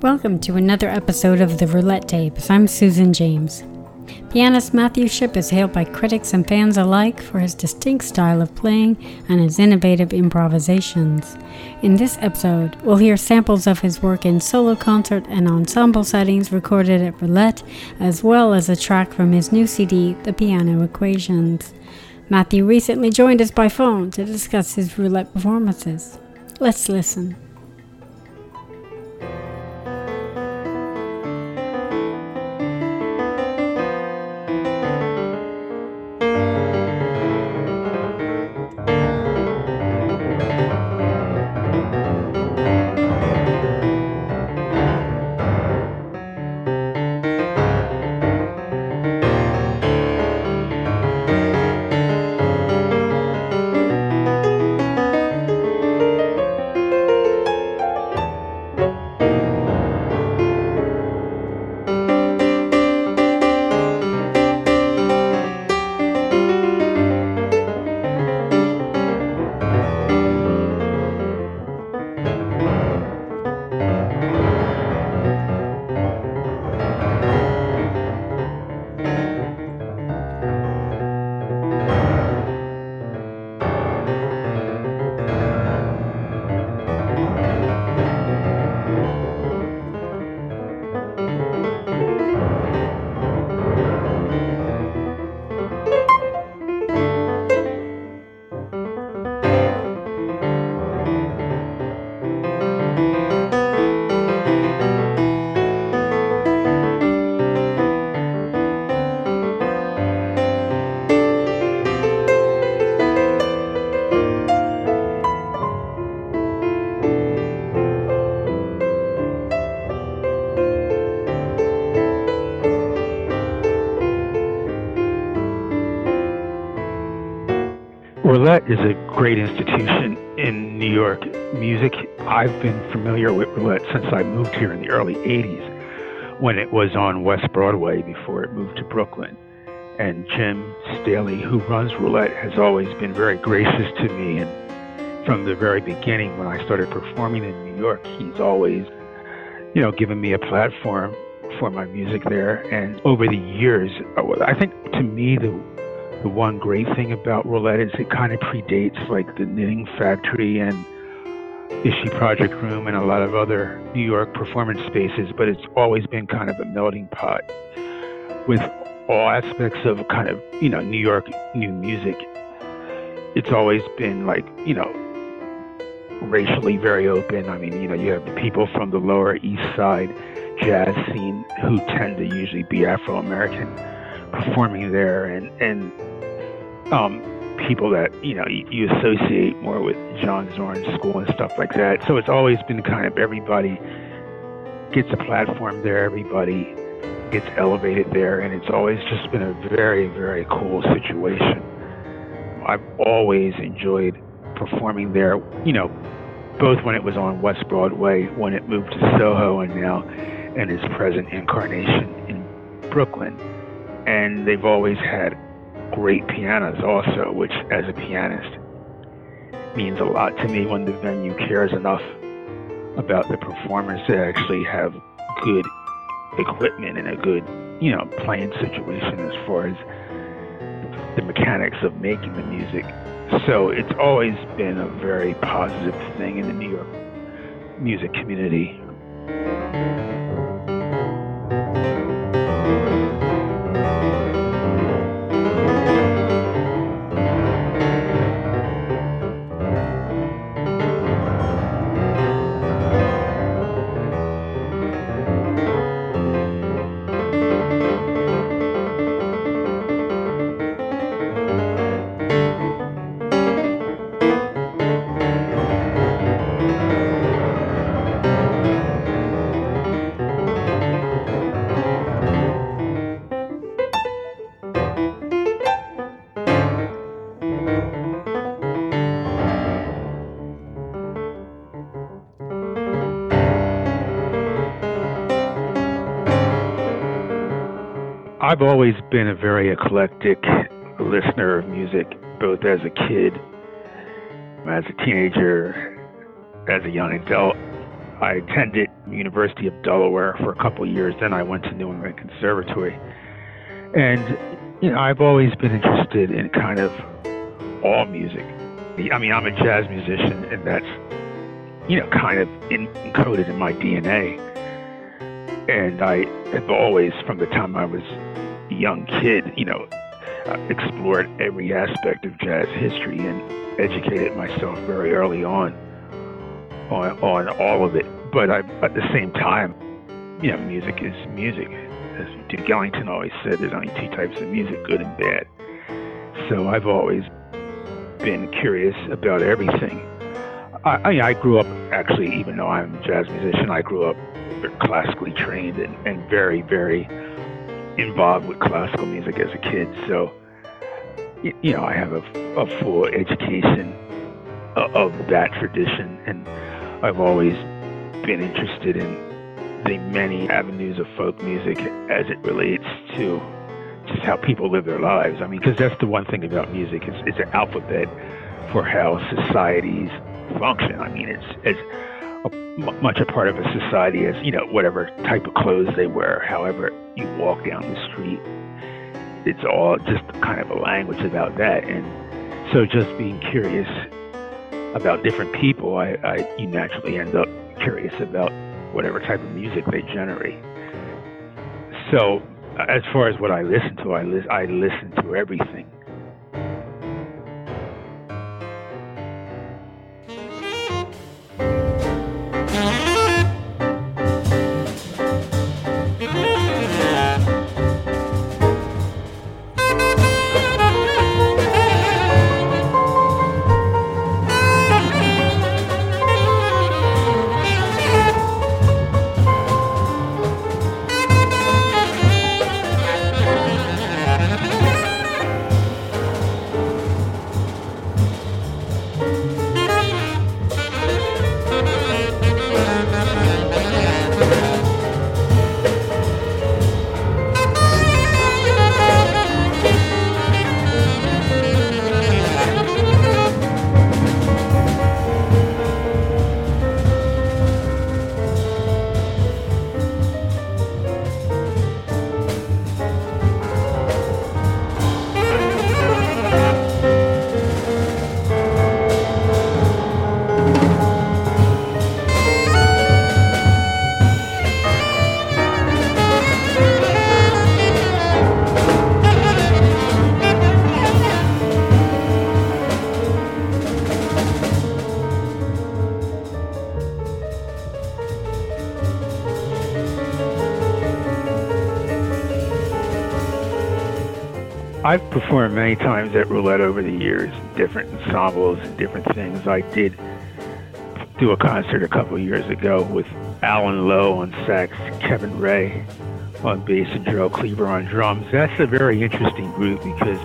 Welcome to another episode of the Roulette Tapes. I'm Susan James. Pianist Matthew Shipp is hailed by critics and fans alike for his distinct style of playing and his innovative improvisations. In this episode, we'll hear samples of his work in solo concert and ensemble settings recorded at Roulette, as well as a track from his new CD, The Piano Equations. Matthew recently joined us by phone to discuss his Roulette performances. Let's listen. Is a great institution in New York music. I've been familiar with Roulette since I moved here in the early 80s when it was on West Broadway before it moved to Brooklyn. And Jim Staley, who runs Roulette, has always been very gracious to me. And from the very beginning, when I started performing in New York, he's always, you know, given me a platform for my music there. And over the years, uh, I think to me, the the one great thing about Roulette is it kind of predates like the Knitting Factory and Issue Project Room and a lot of other New York performance spaces, but it's always been kind of a melting pot with all aspects of kind of, you know, New York new music. It's always been like, you know, racially very open. I mean, you know, you have people from the Lower East Side jazz scene who tend to usually be Afro American performing there and and um, people that you know you, you associate more with John Zorn School and stuff like that. So it's always been kind of everybody gets a platform there, everybody gets elevated there, and it's always just been a very very cool situation. I've always enjoyed performing there. You know, both when it was on West Broadway, when it moved to Soho, and now in its present incarnation in Brooklyn. And they've always had great pianos also, which as a pianist means a lot to me when the venue cares enough about the performers to actually have good equipment and a good, you know, playing situation as far as the mechanics of making the music. So it's always been a very positive thing in the New York music community. I've always been a very eclectic listener of music, both as a kid, as a teenager, as a young adult. I attended University of Delaware for a couple of years, then I went to New England Conservatory. And you know, I've always been interested in kind of all music. I mean, I'm a jazz musician, and that's you know kind of in, encoded in my DNA. And I have always, from the time I was young kid, you know, uh, explored every aspect of jazz history and educated myself very early on on, on all of it. But I, at the same time, you know, music is music. As Duke Ellington always said, there's only two types of music, good and bad. So I've always been curious about everything. I, I grew up, actually, even though I'm a jazz musician, I grew up classically trained and, and very, very involved with classical music as a kid. So, you know, I have a, a full education of that tradition, and I've always been interested in the many avenues of folk music as it relates to just how people live their lives. I mean, because that's the one thing about music is it's an alphabet for how societies function. I mean, it's it's a, much a part of a society as you know whatever type of clothes they wear, however you walk down the street. It's all just kind of a language about that, and so just being curious about different people, I, I you naturally end up curious about whatever type of music they generate. So, as far as what I listen to, I, li- I listen to everything. I've performed many times at Roulette over the years, different ensembles and different things. I did do a concert a couple of years ago with Allen Lowe on sax, Kevin Ray on bass, and Gerald Cleaver on drums. That's a very interesting group because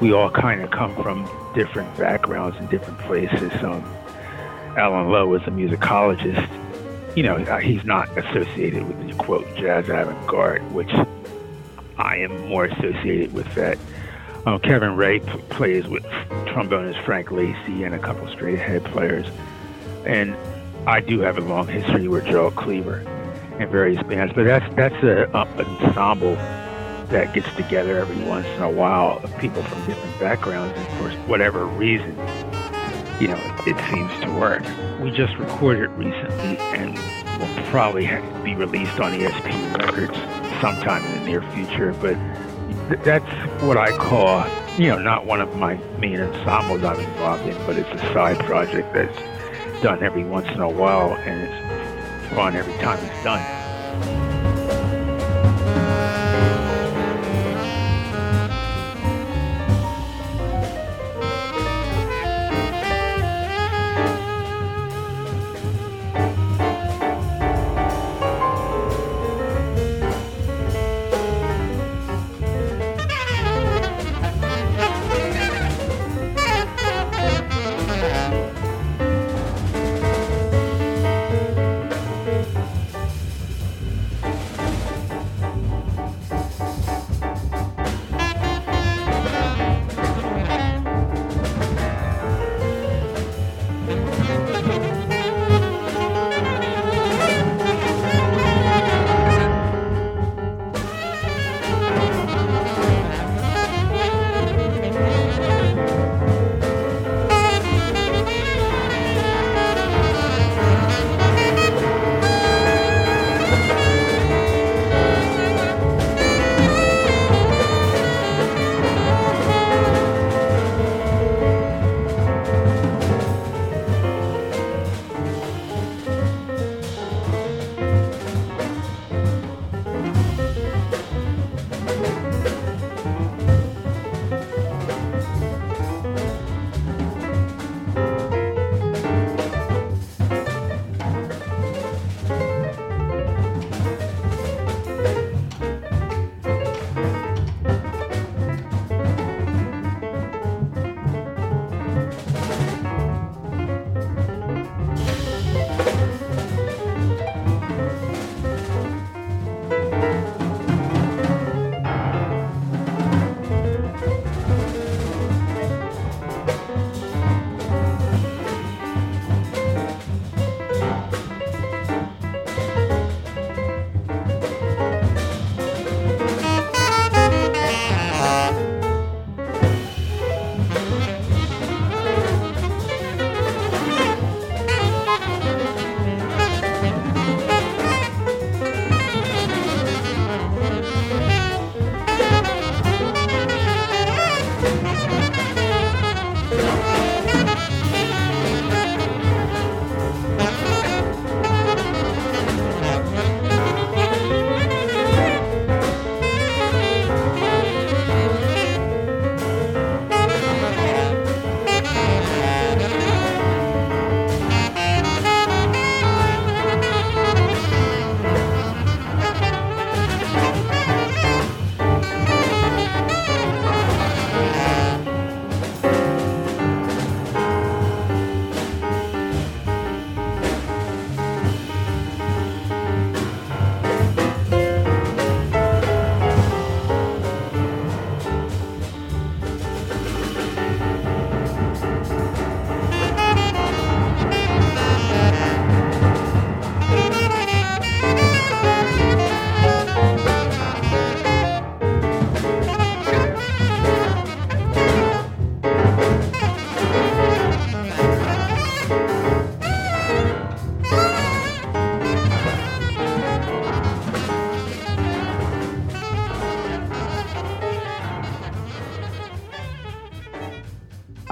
we all kind of come from different backgrounds and different places. Um, Allen Lowe is a musicologist. You know, he's not associated with the quote jazz avant-garde, which I am more associated with that. Um, Kevin Ray p- plays with trombonist Frank Lacy and a couple straight ahead players. And I do have a long history with Gerald Cleaver and various bands, but that's that's an ensemble that gets together every once in a while of people from different backgrounds, and for whatever reason, you know, it, it seems to work. We just recorded recently, and will probably be released on ESP Records sometime in the near future. But th- that's what I call, you know, not one of my main ensembles I'm involved in, but it's a side project that's done every once in a while, and it's fun every time it's done.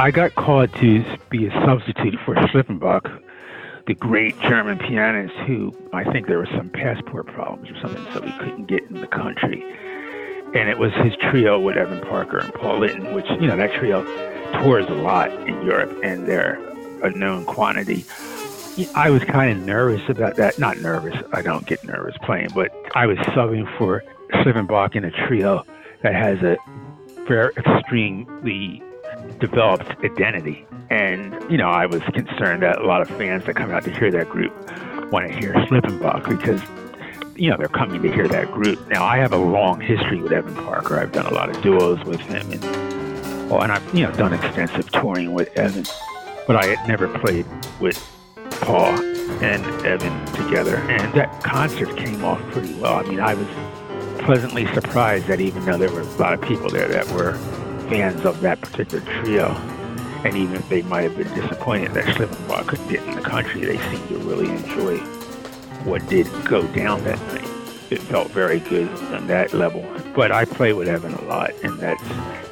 I got called to be a substitute for Schlippenbach, the great German pianist who I think there were some passport problems or something, so he couldn't get in the country. And it was his trio with Evan Parker and Paul Lytton, which, you know, that trio tours a lot in Europe and they're a known quantity. I was kind of nervous about that. Not nervous, I don't get nervous playing, but I was subbing for Schlippenbach in a trio that has a very extremely developed identity. And, you know, I was concerned that a lot of fans that come out to hear that group want to hear Schlippenbach because, you know, they're coming to hear that group. Now, I have a long history with Evan Parker. I've done a lot of duos with him and, oh, and I've, you know, done extensive touring with Evan, but I had never played with Paul and Evan together. And that concert came off pretty well. I mean, I was pleasantly surprised that even though there were a lot of people there that were fans of that particular trio, and even if they might have been disappointed that Schlippenbach couldn't get in the country, they seemed to really enjoy what did go down that night. It felt very good on that level. But I play with Evan a lot, and that's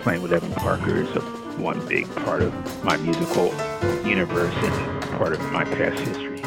playing with Evan Parker is a, one big part of my musical universe and part of my past history.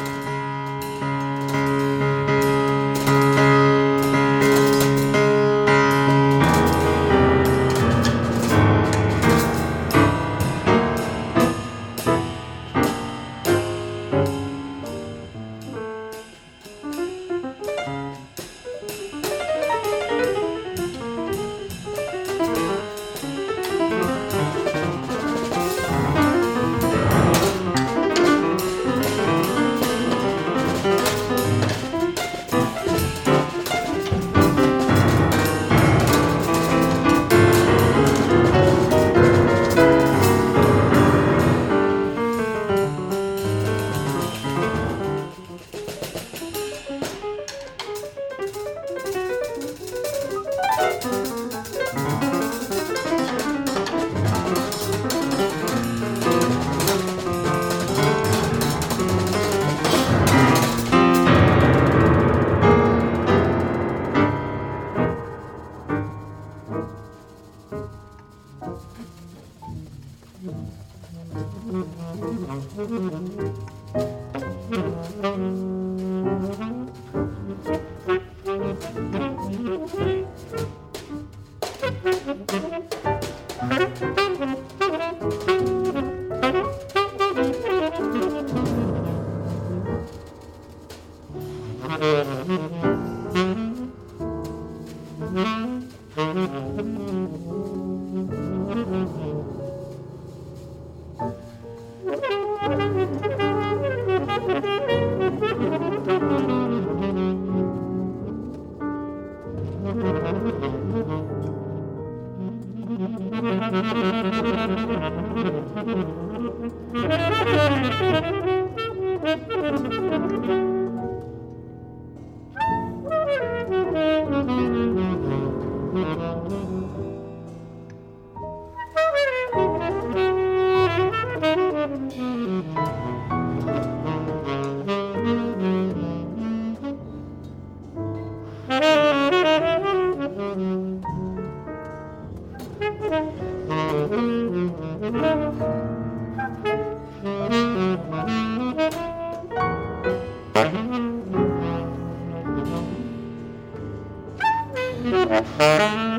Música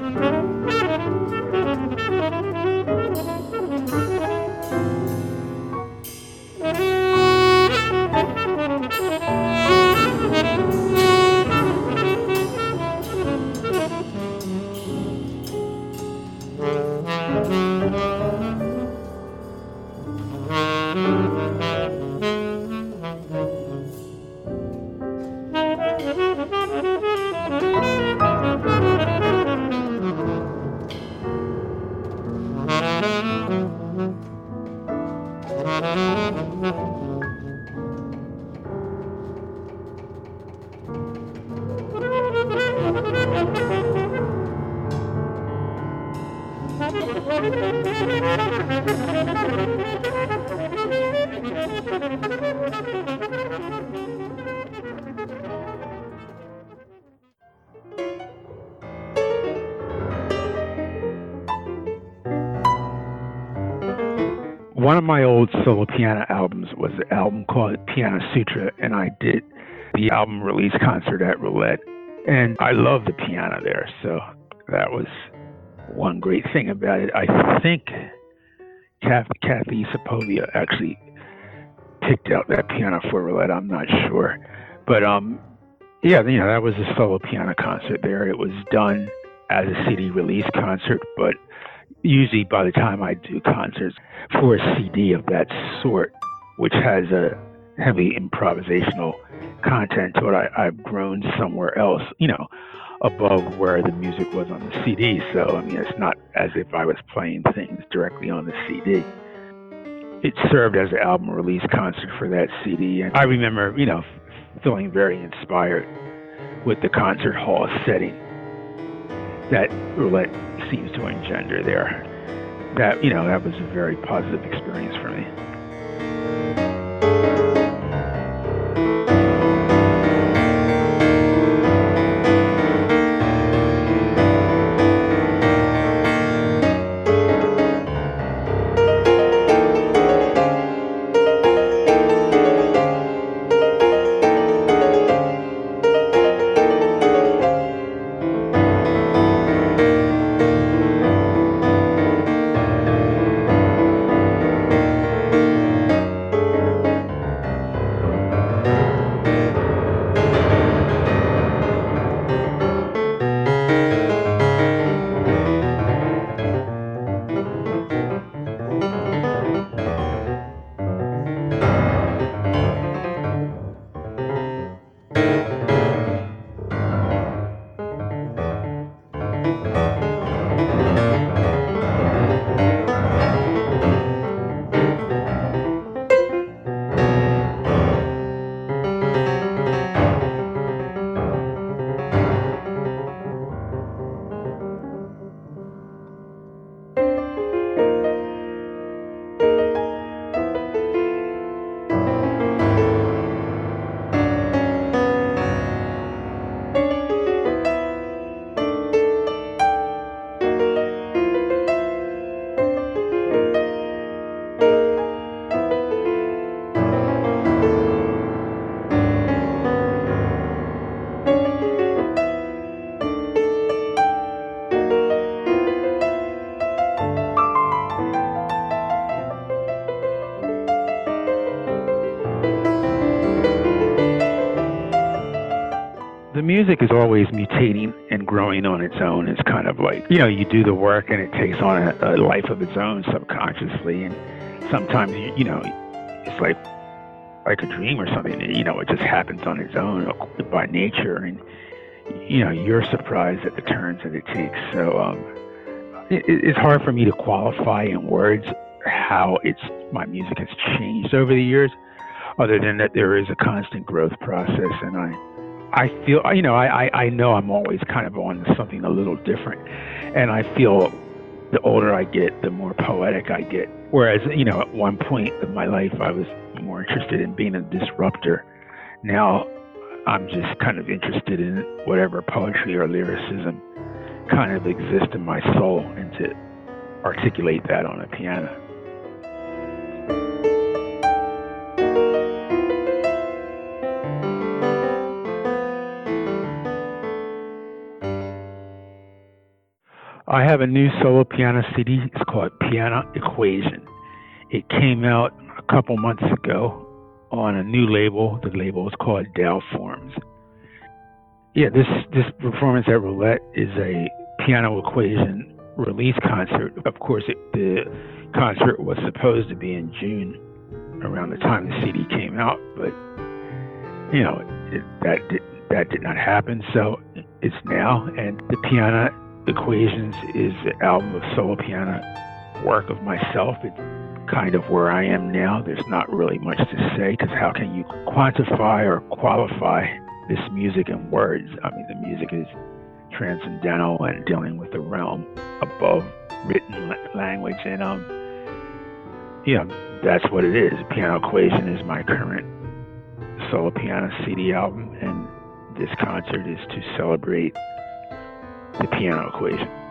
One of my old solo piano albums was an album called Piano Sutra, and I did the album release concert at Roulette. And I love the piano there, so that was one great thing about it. I think Kathy Sapovia actually picked out that piano for Roulette. I'm not sure, but um, yeah, you know that was a solo piano concert there. It was done as a CD release concert, but usually by the time I do concerts for a CD of that sort, which has a heavy improvisational content to it, I, I've grown somewhere else, you know, above where the music was on the CD. So, I mean, it's not as if I was playing things directly on the CD. It served as an album release concert for that CD. And I remember, you know, feeling very inspired with the concert hall setting that roulette seems to engender there. That, you know, that was a very positive experience for me. On its own. It's kind of like, you know, you do the work and it takes on a, a life of its own subconsciously. And sometimes, you, you know, it's like like a dream or something. You know, it just happens on its own by nature. And, you know, you're surprised at the turns that it takes. So um, it, it's hard for me to qualify in words how it's my music has changed over the years, other than that there is a constant growth process. And I, I feel, you know, I, I, I know I'm always kind of on something a little different. And I feel the older I get, the more poetic I get. Whereas, you know, at one point in my life, I was more interested in being a disruptor. Now, I'm just kind of interested in whatever poetry or lyricism kind of exists in my soul and to articulate that on a piano. I have a new solo piano CD. It's called Piano Equation. It came out a couple months ago on a new label. The label is called Tao Forms. Yeah, this this performance at Roulette is a piano equation release concert. Of course, it, the concert was supposed to be in June, around the time the CD came out, but you know it, that did, that did not happen. So it's now, and the piano Equations is the album of solo piano work of myself. It's kind of where I am now. There's not really much to say because how can you quantify or qualify this music in words? I mean, the music is transcendental and dealing with the realm above written language, and um, know, that's what it is. Piano Equation is my current solo piano CD album, and this concert is to celebrate the piano equation.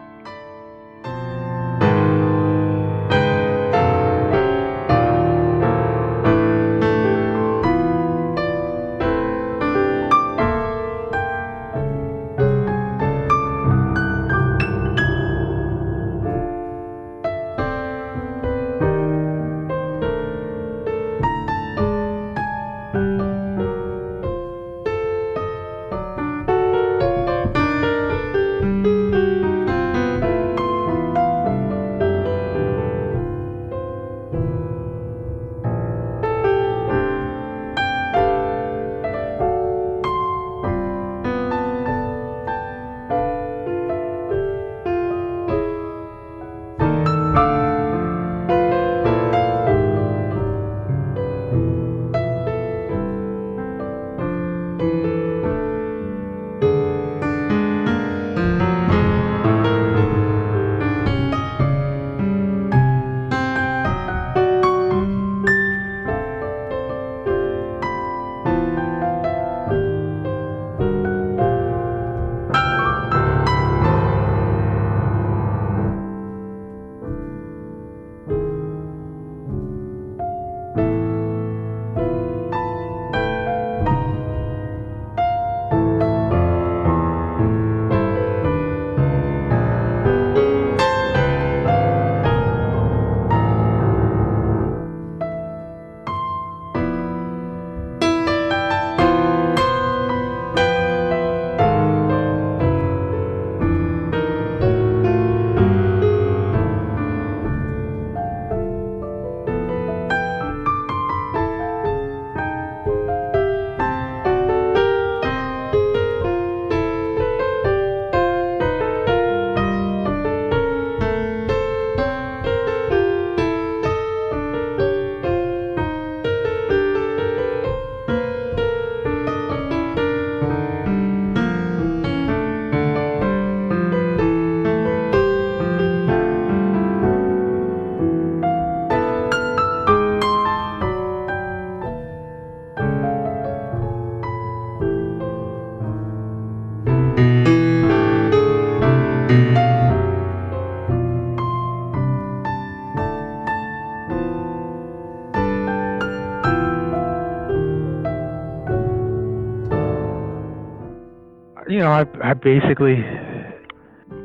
I, basically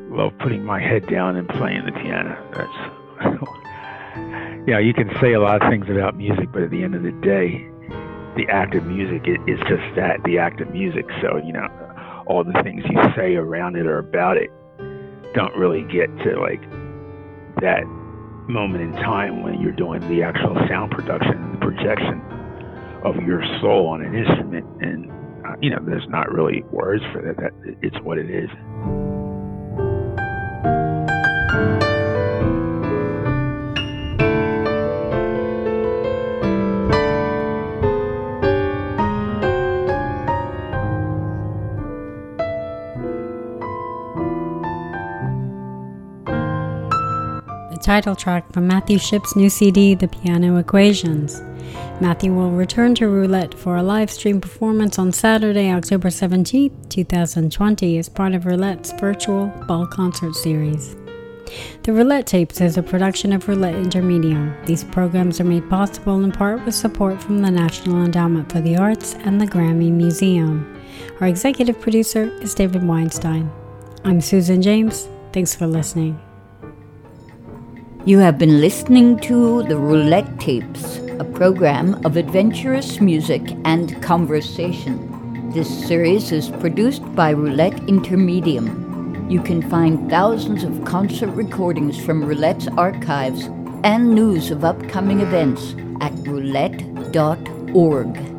love putting my head down and playing the piano. That's, know, you can say a lot of things about music, but at the end of the day, the act of music is just that, the act of music. So, you know, all the things you say around it or about it don't really get to like that moment in time when you're doing the actual sound production, and the projection of your soul on an instrument. And, you know, there's not really words for that. that it's what it is. The title track from Matthew Shipp's new CD, The Piano Equations. Matthew will return to Roulette for a live stream performance on Saturday, October 17, 2020, as part of Roulette's virtual ball concert series. The Roulette Tapes is a production of Roulette Intermedium. These programs are made possible in part with support from the National Endowment for the Arts and the Grammy Museum. Our executive producer is David Weinstein. I'm Susan James. Thanks for listening. You have been listening to the Roulette Tapes, a program of adventurous music and conversation. This series is produced by Roulette Intermedium. You can find thousands of concert recordings from Roulette's archives and news of upcoming events at roulette.org.